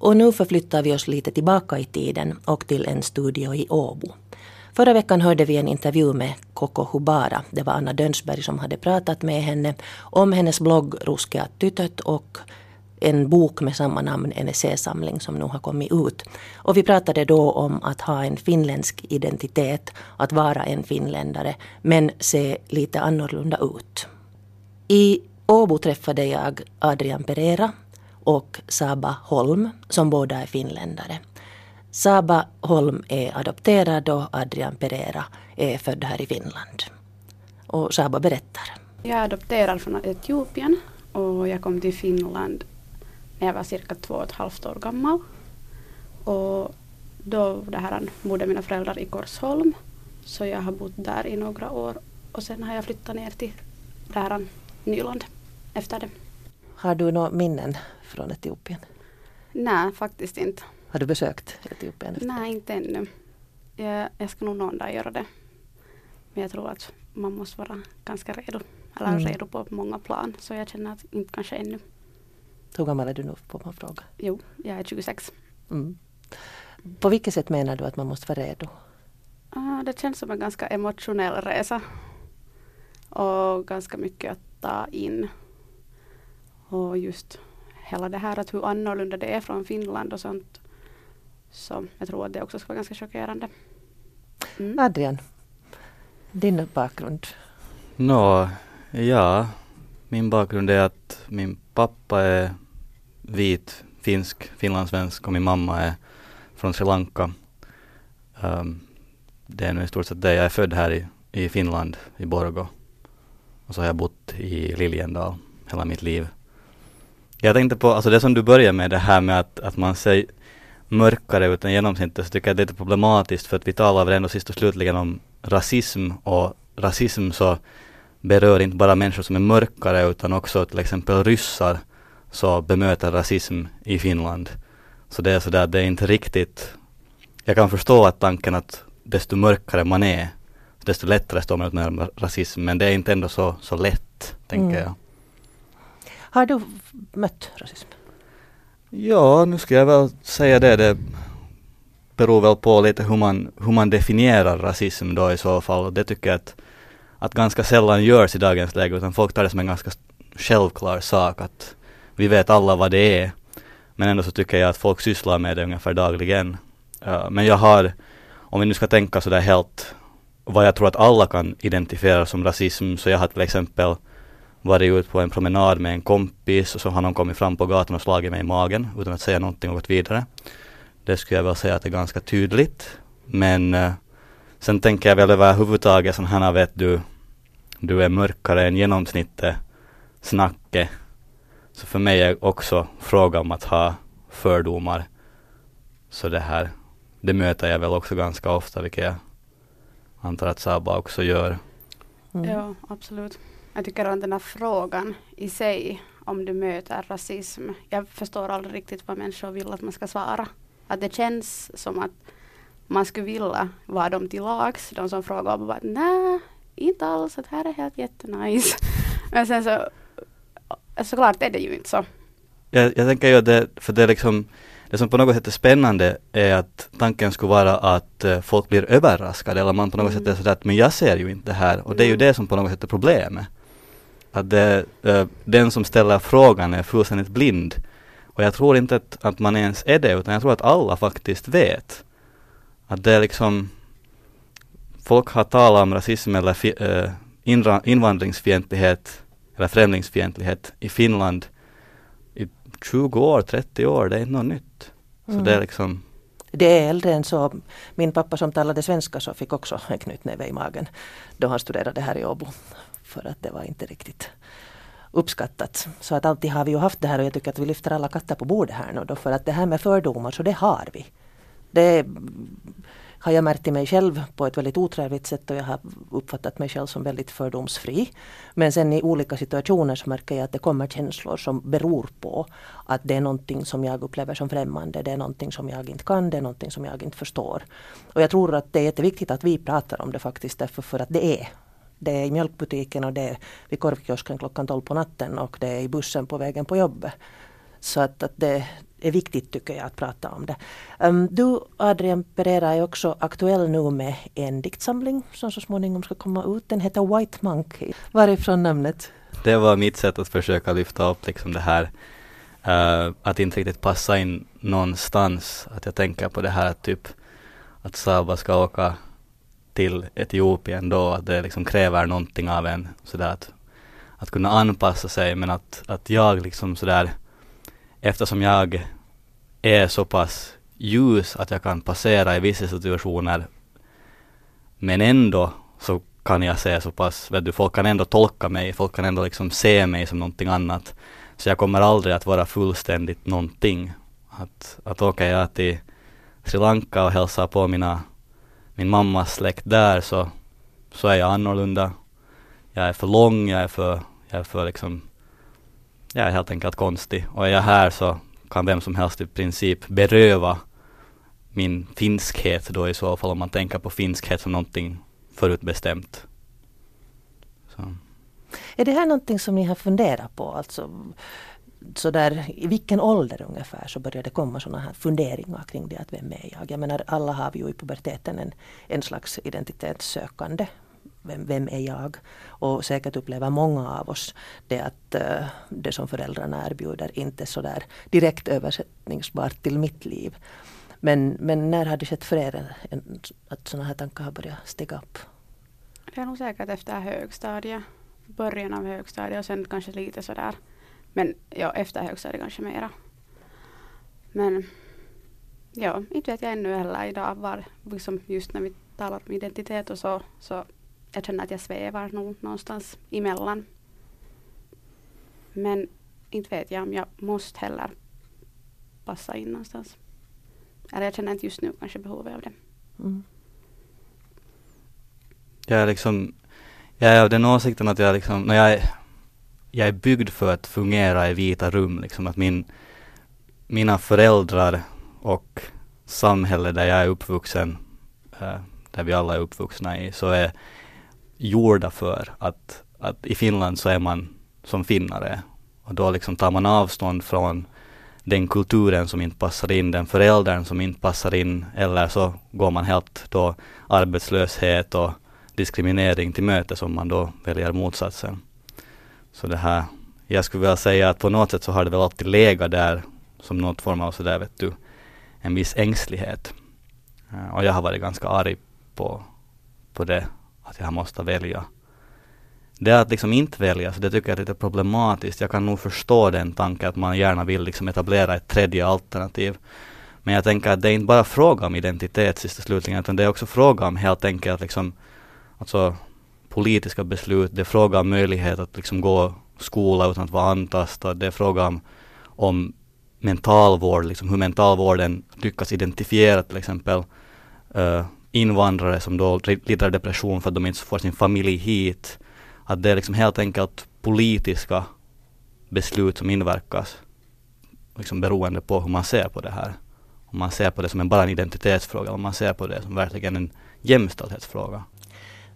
Och nu förflyttar vi oss lite tillbaka i tiden och till en studio i Åbo. Förra veckan hörde vi en intervju med Koko Hubara. Det var Anna Dönsberg som hade pratat med henne om hennes blogg Ruskea tytöt och en bok med samma namn, en essäsamling som nu har kommit ut. Och vi pratade då om att ha en finländsk identitet, att vara en finländare, men se lite annorlunda ut. I Åbo träffade jag Adrian Pereira och Saba Holm som båda är finländare. Saba Holm är adopterad och Adrian Pereira är född här i Finland. Och Saba berättar. Jag är adopterad från Etiopien och jag kom till Finland när jag var cirka två och ett halvt år gammal. Och då det här, bodde mina föräldrar i Korsholm. Så jag har bott där i några år och sen har jag flyttat ner till det här Nyland efter det. Har du några minnen från Etiopien? Nej, faktiskt inte. Har du besökt Etiopien? Efter? Nej, inte ännu. Jag, jag ska nog någon dag göra det. Men jag tror att man måste vara ganska redo. Eller mm. redo på många plan. Så jag känner att inte kanske ännu. Hur gammal är du nu på man fråga? Jo, jag är 26. Mm. På vilket sätt menar du att man måste vara redo? Uh, det känns som en ganska emotionell resa. Och ganska mycket att ta in. Och just hela det här att hur annorlunda det är från Finland och sånt. Så jag tror att det också ska vara ganska chockerande. Mm. Adrian, din bakgrund? Nå, ja, min bakgrund är att min pappa är vit, finsk, finlandssvensk och min mamma är från Sri Lanka. Um, det är nu i stort sett det. Jag är född här i, i Finland, i Borgo. Och så har jag bott i Liljendal hela mitt liv. Jag tänkte på, alltså det som du börjar med, det här med att, att man ser mörkare ut än genomsnittet, så tycker jag det är lite problematiskt för att vi talar väl ändå sist och slutligen om rasism och rasism så berör inte bara människor som är mörkare utan också till exempel ryssar så bemöter rasism i Finland. Så det är sådär, det är inte riktigt, jag kan förstå att tanken att desto mörkare man är, desto lättare står man ut med rasism, men det är inte ändå så, så lätt, tänker mm. jag. Har du mött rasism? Ja, nu ska jag väl säga det. Det beror väl på lite hur man, hur man definierar rasism då i så fall. Det tycker jag att, att ganska sällan görs i dagens läge, utan folk tar det som en ganska självklar sak att vi vet alla vad det är. Men ändå så tycker jag att folk sysslar med det ungefär dagligen. Uh, men jag har, om vi nu ska tänka sådär helt vad jag tror att alla kan identifiera som rasism, så jag har till exempel varit ute på en promenad med en kompis och så har någon kommit fram på gatan och slagit mig i magen utan att säga någonting och gått vidare. Det skulle jag väl säga att det är ganska tydligt. Men uh, sen tänker jag väl överhuvudtaget sån här vet du, du är mörkare än genomsnittet snacket. Så för mig är också fråga om att ha fördomar. Så det här, det möter jag väl också ganska ofta, vilket jag antar att Saba också gör. Mm. Ja, absolut. Jag tycker att den här frågan i sig, om du möter rasism, jag förstår aldrig riktigt vad människor vill att man ska svara. Att det känns som att man skulle vilja vara dem till lags, de som frågar och bara nej, inte alls, det här är helt jättenice. Men sen så, såklart är det ju inte så. Jag, jag tänker ju att det, för det är liksom det som på något sätt är spännande är att tanken skulle vara att uh, folk blir överraskade eller man på något mm. sätt är sådär att men jag ser ju inte det här och det är ju det som på något sätt är problemet att det, uh, den som ställer frågan är fullständigt blind. Och jag tror inte att, att man ens är det, utan jag tror att alla faktiskt vet. Att det är liksom, folk har talat om rasism eller fi, uh, invandringsfientlighet eller främlingsfientlighet i Finland i 20 år, 30 år, det är inte något nytt. Så mm. det är liksom det är äldre än så. Min pappa som talade svenska så fick också en knytnäve i magen då han studerade här i Åbo för att det var inte riktigt uppskattat. Så att alltid har vi ju haft det här och jag tycker att vi lyfter alla katter på bordet här nu då för att det här med fördomar så det har vi. Det har jag märkt i mig själv på ett väldigt otrevligt sätt och jag har uppfattat mig själv som väldigt fördomsfri. Men sen i olika situationer så märker jag att det kommer känslor som beror på att det är någonting som jag upplever som främmande. Det är någonting som jag inte kan, det är någonting som jag inte förstår. Och jag tror att det är jätteviktigt att vi pratar om det faktiskt därför för att det är det är i mjölkbutiken och det är vid korvkiosken klockan 12 på natten och det är i bussen på vägen på jobbet. Så att, att det, är viktigt tycker jag att prata om det. Um, du Adrian Pereira är också aktuell nu med en diktsamling som så småningom ska komma ut. Den heter White Monkey. Varifrån namnet? Det var mitt sätt att försöka lyfta upp liksom det här uh, att inte riktigt passa in någonstans. Att jag tänker på det här typ att Saba ska åka till Etiopien då, att det liksom kräver någonting av en sådär att, att kunna anpassa sig men att, att jag liksom sådär eftersom jag är så pass ljus att jag kan passera i vissa situationer men ändå så kan jag se så pass, vet du, folk kan ändå tolka mig, folk kan ändå liksom se mig som någonting annat. Så jag kommer aldrig att vara fullständigt någonting. Att, att åker jag till Sri Lanka och hälsar på mina, min mammas släkt där så, så är jag annorlunda. Jag är för lång, jag är för, jag är för liksom, jag är helt enkelt konstig. Och är jag här så kan vem som helst i princip beröva min finskhet då i så fall om man tänker på finskhet som någonting förutbestämt. Så. Är det här någonting som ni har funderat på? Alltså, så där, I vilken ålder ungefär så börjar det komma sådana här funderingar kring det att vem är jag? Jag menar alla har vi ju i puberteten en, en slags identitetssökande. Vem, vem är jag? Och säkert upplever många av oss det att eh, det som föräldrarna erbjuder inte är sådär direkt översättningsbart till mitt liv. Men, men när har det skett för er en, att sådana här tankar har börjat stiga upp? Det är nog säkert efter högstadiet. Början av högstadiet och sen kanske lite sådär. Men ja, efter högstadiet kanske mera. Men ja, inte vet jag ännu heller idag var liksom just när vi talar om identitet och så, så jag känner att jag svävar nog någonstans emellan. Men inte vet jag om jag måste heller passa in någonstans. Eller jag känner inte just nu kanske behovet av det. Mm. Jag är liksom, jag är av den åsikten att jag liksom, när jag är, jag är byggd för att fungera i vita rum, liksom att min, mina föräldrar och samhället där jag är uppvuxen, äh, där vi alla är uppvuxna i, så är gjorda för att, att i Finland så är man som finnare. Och då liksom tar man avstånd från den kulturen som inte passar in, den föräldern som inte passar in, eller så går man helt då arbetslöshet och diskriminering till möte som man då väljer motsatsen. Så det här, jag skulle vilja säga att på något sätt så har det väl alltid legat där som något form av sådär vet du, en viss ängslighet. Eh, och jag har varit ganska arg på, på det, att jag måste välja. Det att liksom inte välja, så det tycker jag är lite problematiskt. Jag kan nog förstå den tanken att man gärna vill liksom etablera ett tredje alternativ. Men jag tänker att det är inte bara fråga om identitet sist och slutligen, utan det är också fråga om helt enkelt liksom alltså politiska beslut, det är fråga om möjlighet att liksom gå skola utan att vara antastad, det är fråga om, om mentalvård, liksom hur mentalvården lyckas identifiera till exempel uh, invandrare som då lider av depression för att de inte får sin familj hit. Att det är liksom helt enkelt politiska beslut som inverkas liksom beroende på hur man ser på det här. Om man ser på det som en bara en identitetsfråga, om man ser på det som verkligen en jämställdhetsfråga.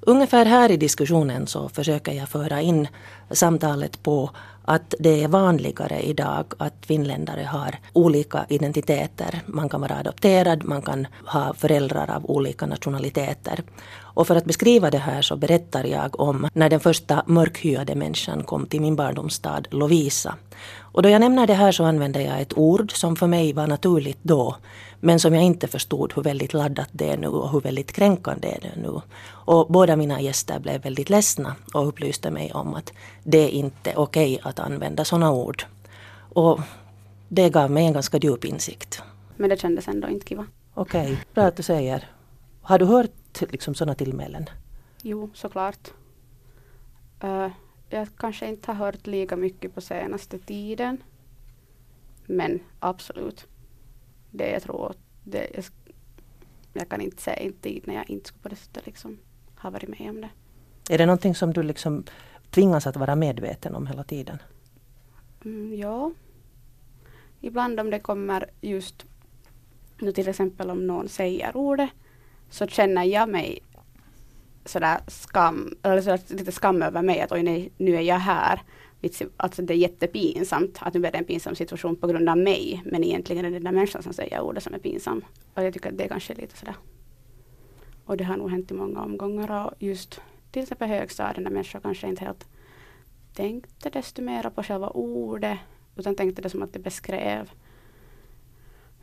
Ungefär här i diskussionen så försöker jag föra in samtalet på att det är vanligare idag att finländare har olika identiteter. Man kan vara adopterad, man kan ha föräldrar av olika nationaliteter. Och för att beskriva det här så berättar jag om när den första mörkhyade människan kom till min barndomsstad Lovisa. Och då jag nämner det här så använder jag ett ord som för mig var naturligt då men som jag inte förstod hur väldigt laddat det är nu och hur väldigt kränkande det är nu. Och båda mina gäster blev väldigt ledsna och upplyste mig om att det är inte okej okay att använda sådana ord. Och det gav mig en ganska djup insikt. Men det kändes ändå inte kiva. Okej, okay, bra att du säger. Har du hört liksom sådana tillmälen? Jo, såklart. Uh, jag kanske inte har hört lika mycket på senaste tiden. Men absolut. Det jag tror, det, jag, jag kan inte säga en tid när jag inte skulle på det sättet liksom ha varit med om det. Är det någonting som du liksom tvingas att vara medveten om hela tiden? Mm, ja. Ibland om det kommer just nu till exempel om någon säger ordet så känner jag mig sådär skam, eller sådär lite skam över mig att oj nej, nu är jag här. alltså det är jättepinsamt att nu blir det en pinsam situation på grund av mig. Men egentligen är det den där människan som säger ordet som är pinsam. Och jag tycker att det är kanske lite sådär. Och det har nog hänt i många omgångar och just till exempel högstadien där människor kanske inte helt tänkte desto mera på själva ordet utan tänkte det som att det beskrev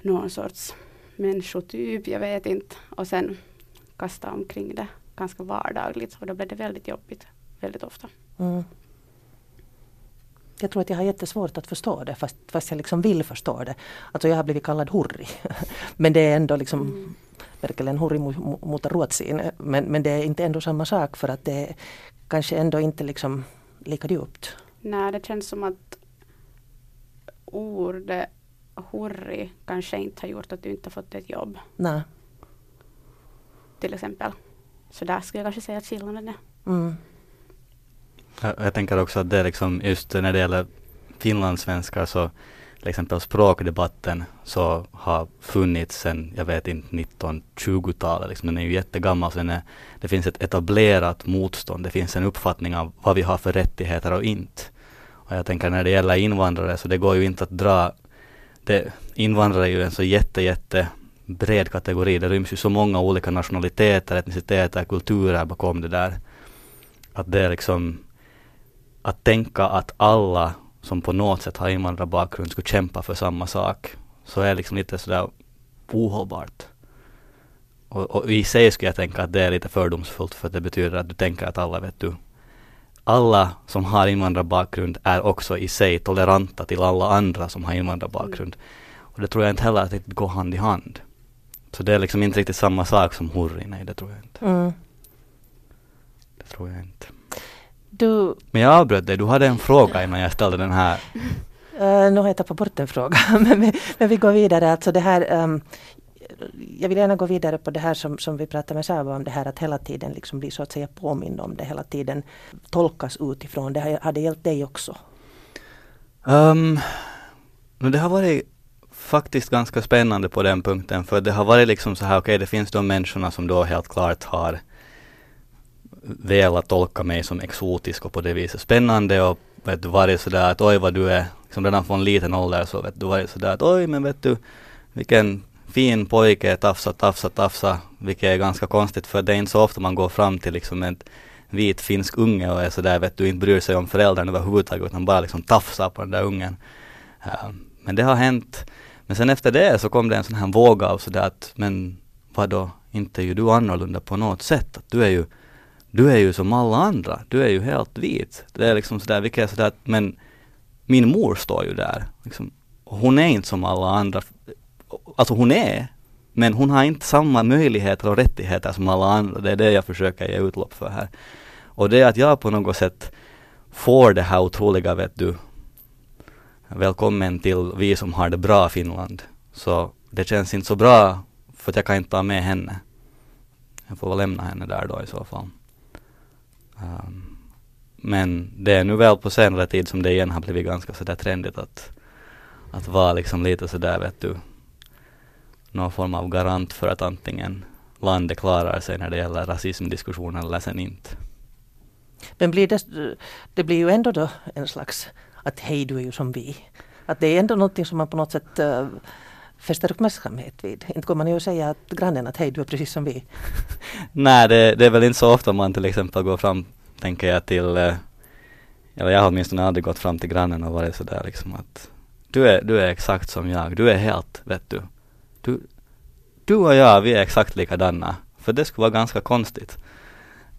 någon sorts människotyp, jag vet inte. Och sen kasta omkring det ganska vardagligt och då blev det väldigt jobbigt väldigt ofta. Mm. Jag tror att jag har jättesvårt att förstå det fast, fast jag liksom vill förstå det. Alltså jag har blivit kallad hurri. men det är ändå liksom mm. Verkligen hurri mot ruotsin. Men, men det är inte ändå samma sak för att det är kanske ändå inte liksom lika djupt. Nej, det känns som att ordet hurri kanske inte har gjort att du inte har fått ett jobb. Nej. Till exempel. Så där skulle jag kanske säga att skillnaden är. Mm. Jag, jag, tänker också att det är liksom just när det gäller finlandssvenskar så till exempel språkdebatten så har funnits sedan, jag vet inte, 1920-talet. Liksom. Den är ju jättegammal. Så är, det finns ett etablerat motstånd. Det finns en uppfattning av vad vi har för rättigheter och inte. Och jag tänker när det gäller invandrare så det går ju inte att dra det, invandrare är ju en så jätte, jätte bred kategori. Det ryms ju så många olika nationaliteter, etniciteter, kulturer bakom det där. Att det är liksom att tänka att alla som på något sätt har invandrarbakgrund skulle kämpa för samma sak. Så är liksom lite sådär ohållbart. Och, och, i sig skulle jag tänka att det är lite fördomsfullt för det betyder att du tänker att alla vet du alla som har invandrarbakgrund är också i sig toleranta till alla andra som har invandrarbakgrund. Och det tror jag inte heller att det går hand i hand. Så det är liksom inte riktigt samma sak som hurri, nej det tror jag inte. Mm. Det tror jag inte. Du... Men jag avbröt dig, du hade en fråga innan jag ställde den här. Uh, nu har jag tappat bort en fråga, men, vi, men vi går vidare. Alltså det här, um, jag vill gärna gå vidare på det här som, som vi pratade med Saba om, det här att hela tiden liksom bli så att säga påmind om det, hela tiden tolkas utifrån. Det har, har det hjälpt dig också? Um, det har varit faktiskt ganska spännande på den punkten, för det har varit liksom så här, okej, okay, det finns de människorna som då helt klart har velat tolka mig som exotisk och på det viset spännande och vet du, varit sådär att oj vad du är, liksom redan från liten ålder så vet du, varit sådär att oj men vet du, vilken fin pojke, tafsa, tafsa, tafsa, vilket är ganska konstigt för det är inte så ofta man går fram till liksom en vit finsk unge och är sådär, vet du, inte bryr sig om föräldrarna överhuvudtaget utan bara liksom tafsar på den där ungen. Uh, men det har hänt. Men sen efter det så kom det en sån här våg av sådär att, men vadå, inte är ju du annorlunda på något sätt. Att du är ju, du är ju som alla andra. Du är ju helt vit. Det är liksom sådär, vilket är sådär att, men min mor står ju där. Liksom, hon är inte som alla andra alltså hon är, men hon har inte samma möjligheter och rättigheter som alla andra. Det är det jag försöker ge utlopp för här. Och det är att jag på något sätt får det här otroliga, vet du, välkommen till vi som har det bra Finland. Så det känns inte så bra för att jag kan inte ta med henne. Jag får väl lämna henne där då i så fall. Men det är nu väl på senare tid som det igen har blivit ganska sådär trendigt att, att vara liksom lite sådär vet du, någon form av garant för att antingen landet klarar sig när det gäller rasismdiskussionen eller sen inte. Men blir det, det blir ju ändå då en slags att hej du är ju som vi. Att det är ändå någonting som man på något sätt uh, fäster uppmärksamhet vid. Inte kommer man ju säga att grannen att hej du är precis som vi. Nej det, det, är väl inte så ofta man till exempel går fram, tänker jag till, eh, eller jag har åtminstone aldrig gått fram till grannen och varit sådär liksom att du är, du är exakt som jag, du är helt, vet du, du, du och jag, vi är exakt likadana. För det skulle vara ganska konstigt.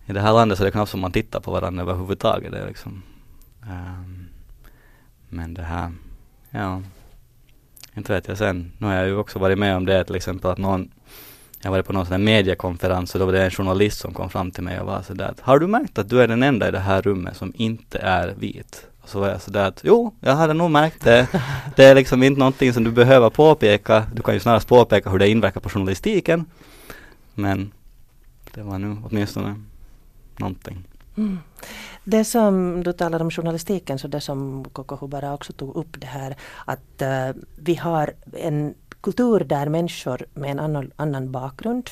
I det här landet så är det knappt som man tittar på varandra överhuvudtaget. Det är liksom, um, men det här, ja, inte vet jag sen. Nu har jag ju också varit med om det till exempel att någon, jag var på någon sån här mediekonferens och då var det en journalist som kom fram till mig och var sådär att har du märkt att du är den enda i det här rummet som inte är vit? Och så var jag sådär att jo, jag hade nog märkt det. Det är liksom inte någonting som du behöver påpeka. Du kan ju snarast påpeka hur det inverkar på journalistiken. Men det var nu åtminstone någonting. Mm. Det som du talar om journalistiken, så det som Koko Hubara också tog upp det här att uh, vi har en kultur där människor med en annan, annan bakgrund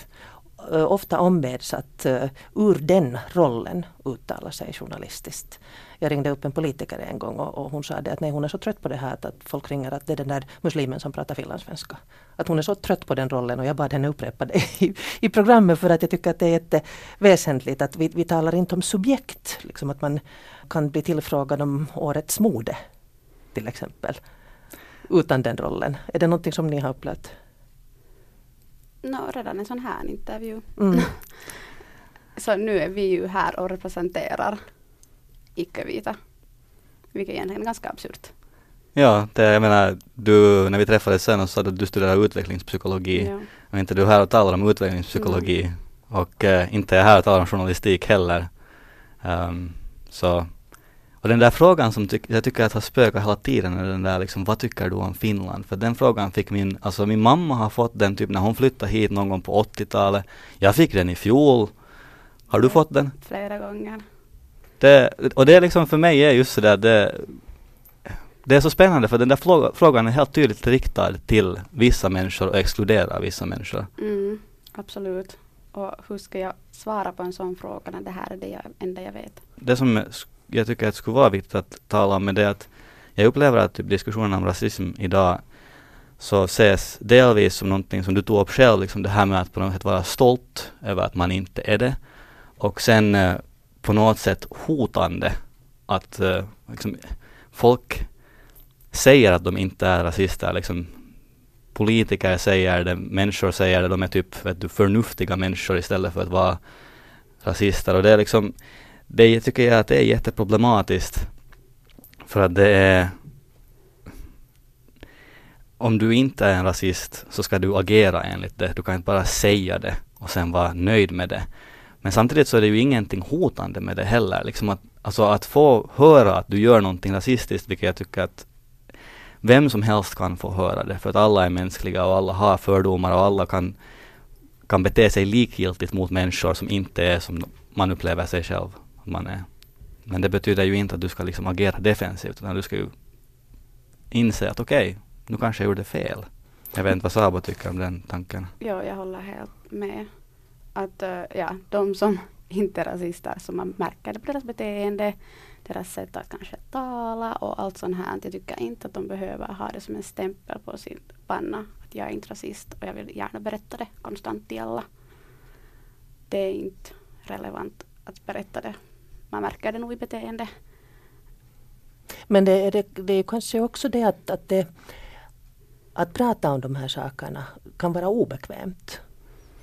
eh, ofta ombeds att eh, ur den rollen uttala sig journalistiskt. Jag ringde upp en politiker en gång och, och, hon sa det att nej, hon är så trött på det här att, att folk ringer att det är den där muslimen som pratar finlandssvenska. Att hon är så trött på den rollen och jag bad henne upprepa det i, i programmet för att jag tycker att det är jätteväsentligt att vi, vi talar inte om subjekt. Liksom att man kan bli tillfrågad om årets mode till exempel. Utan den rollen. Är det någonting som ni har upplevt? No, redan en sån här intervju. Mm. så nu är vi ju här och representerar icke-vita. Vilket egentligen är ganska absurt. Ja, det, jag menar, du, när vi träffades sen så sa du att du studerar utvecklingspsykologi. Ja. Och inte du är här och talar om utvecklingspsykologi. Mm. Och uh, inte är här och talar om journalistik heller. Um, så och den där frågan som tyck, jag tycker att har spökat hela tiden är den där liksom, vad tycker du om Finland? För den frågan fick min, alltså min mamma har fått den typ när hon flyttade hit någon gång på 80-talet. Jag fick den i fjol. Har du fått den? Flera gånger. Det, och det är liksom för mig är just sådär det det är så spännande för den där frågan är helt tydligt riktad till vissa människor och exkluderar vissa människor. Mm, absolut. Och hur ska jag svara på en sån fråga när det här är det jag, enda jag vet? Det som jag tycker att det skulle vara viktigt att tala om det att jag upplever att typ diskussionen om rasism idag så ses delvis som någonting som du tog upp själv, liksom det här med att på något sätt vara stolt över att man inte är det. Och sen eh, på något sätt hotande att eh, liksom, folk säger att de inte är rasister. Liksom, politiker säger det, människor säger det, de är typ vet du, förnuftiga människor istället för att vara rasister. Och det är liksom, det tycker jag att det är jätteproblematiskt. För att det är om du inte är en rasist så ska du agera enligt det. Du kan inte bara säga det och sen vara nöjd med det. Men samtidigt så är det ju ingenting hotande med det heller. Liksom att, alltså att få höra att du gör någonting rasistiskt, vilket jag tycker att vem som helst kan få höra det, för att alla är mänskliga och alla har fördomar och alla kan, kan bete sig likgiltigt mot människor som inte är som man upplever sig själv man är. Men det betyder ju inte att du ska liksom agera defensivt, utan du ska ju inse att okej, okay, nu kanske jag gjorde fel. Jag vet inte vad Sabo tycker om den tanken. Ja, jag håller helt med. Att uh, ja, de som inte är rasister, som man märker det på deras beteende, deras sätt att kanske tala och allt sånt här. Jag tycker inte att de behöver ha det som en stämpel på sin panna. Att jag är inte rasist och jag vill gärna berätta det konstant till alla. Det är inte relevant att berätta det man märker det nog i beteende. Men det är, det, det är kanske också det att, att, det, att prata om de här sakerna kan vara obekvämt.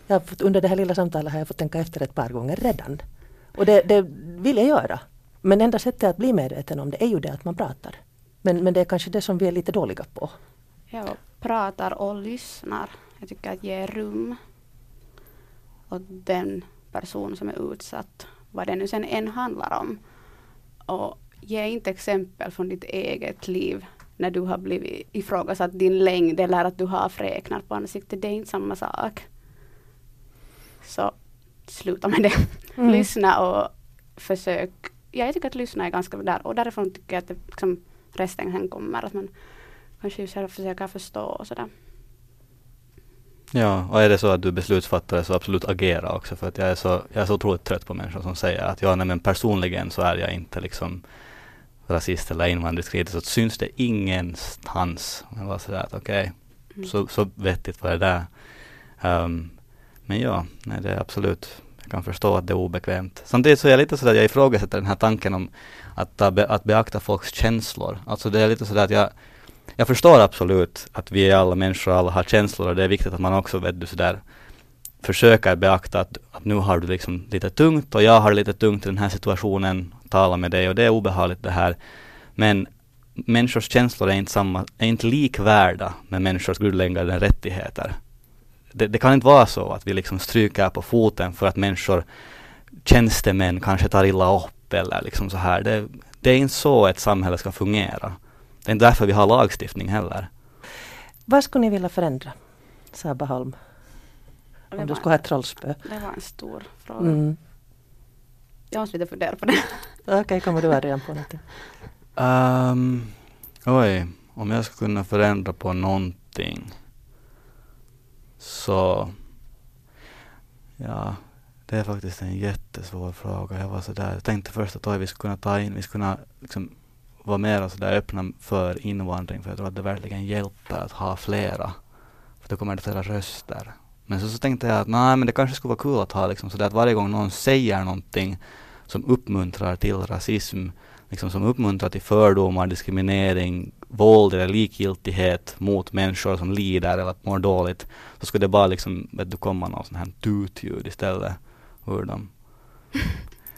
Jag fått, under det här lilla samtalet har jag fått tänka efter ett par gånger redan. Och det, det vill jag göra. Men enda sättet att bli medveten om det är ju det att man pratar. Men, men det är kanske det som vi är lite dåliga på. Ja, pratar och lyssnar. Jag tycker att ge rum åt den person som är utsatt vad det nu sen än handlar om. Och ge inte exempel från ditt eget liv när du har blivit ifrågasatt din längd eller att du har fräknar på ansiktet. Det är inte samma sak. Så sluta med det. Mm. Lyssna och försök. Ja, jag tycker att lyssna är ganska där och därifrån tycker jag att det, liksom, resten sen kommer. Att man kanske just försöker förstå och sådär. Ja, och är det så att du är beslutsfattare så absolut agera också för att jag är så, jag är så otroligt trött på människor som säger att ja, nej men personligen så är jag inte liksom rasist eller invandringskritisk så syns det ingenstans. Jag var sådär att okej, okay, mm. så, så vettigt var det där. Um, men ja, nej det är absolut, jag kan förstå att det är obekvämt. Samtidigt så är jag lite sådär, jag ifrågasätter den här tanken om att, att beakta folks känslor. Alltså det är lite sådär att jag jag förstår absolut att vi är alla människor och alla har känslor och det är viktigt att man också vet du sådär försöker beakta att, att nu har du liksom lite tungt och jag har lite tungt i den här situationen, tala med dig och det är obehagligt det här. Men människors känslor är inte, samma, är inte likvärda med människors grundläggande rättigheter. Det, det, kan inte vara så att vi liksom stryker på foten för att människor, tjänstemän kanske tar illa upp eller liksom så här. Det, det är inte så ett samhälle ska fungera. Det är inte därför vi har lagstiftning heller. Vad skulle ni vilja förändra, Saba Holm? Om du skulle ha ett trollspö. Det var en stor fråga. Mm. Jag måste lite fundera på det. Okej, okay, kommer du redan på någonting? Um, oj, om jag skulle kunna förändra på någonting så Ja, det är faktiskt en jättesvår fråga. Jag var så där, jag tänkte först att oj, vi skulle kunna ta in, vi skulle kunna liksom vara mer så där öppna för invandring för jag tror att det verkligen hjälper att ha flera. För då kommer det flera röster. Men så, så tänkte jag att nej men det kanske skulle vara kul att ha liksom så där att varje gång någon säger någonting som uppmuntrar till rasism, liksom som uppmuntrar till fördomar, diskriminering, våld eller likgiltighet mot människor som lider eller mår dåligt, så skulle det bara liksom, vet du, komma någon sån här tutljud istället ur dem.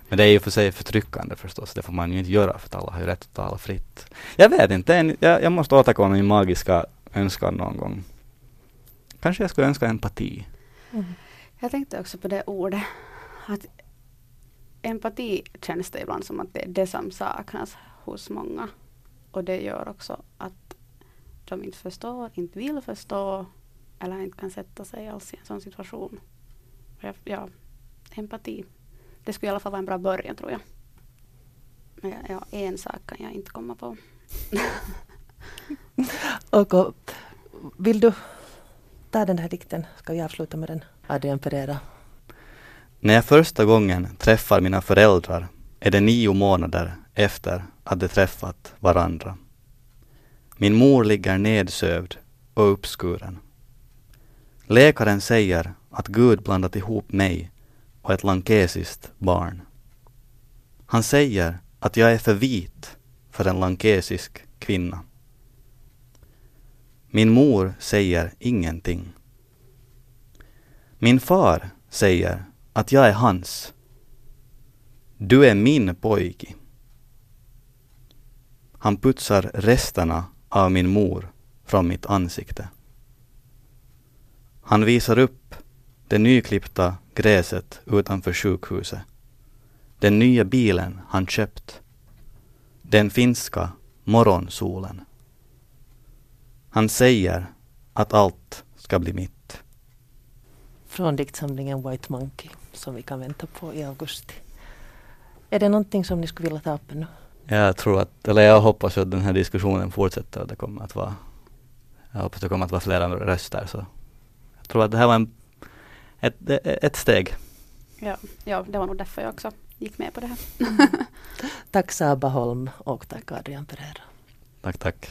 Men det är ju för sig förtryckande förstås, det får man ju inte göra för att alla har ju rätt att tala fritt. Jag vet inte, jag, jag måste återkomma med min magiska önskan någon gång. Kanske jag skulle önska empati. Mm. Jag tänkte också på det ordet. Att empati känns det ibland som att det är det som saknas hos många. Och det gör också att de inte förstår, inte vill förstå eller inte kan sätta sig alls i en sån situation. Ja, empati. Det skulle i alla fall vara en bra början tror jag. Men ja, en sak kan jag inte komma på. och, vill du ta den här dikten? Ska vi avsluta med den? Adrian Pereira. När jag första gången träffar mina föräldrar är det nio månader efter att de träffat varandra. Min mor ligger nedsövd och uppskuren. Läkaren säger att Gud blandat ihop mig och ett lankesiskt barn. Han säger att jag är för vit för en lankesisk kvinna. Min mor säger ingenting. Min far säger att jag är hans. Du är min pojke. Han putsar resterna av min mor från mitt ansikte. Han visar upp det nyklippta gräset utanför sjukhuset. Den nya bilen han köpt. Den finska morgonsolen. Han säger att allt ska bli mitt. Från diktsamlingen White Monkey som vi kan vänta på i augusti. Är det någonting som ni skulle vilja ta upp nu? Jag tror att, eller jag hoppas att den här diskussionen fortsätter och det kommer att vara, jag hoppas det kommer att vara flera röster så jag tror att det här var en, ett, ett steg. Ja, ja, det var nog därför jag också gick med på det här. tack Saba Holm och tack Adrian Pereira. Tack, tack.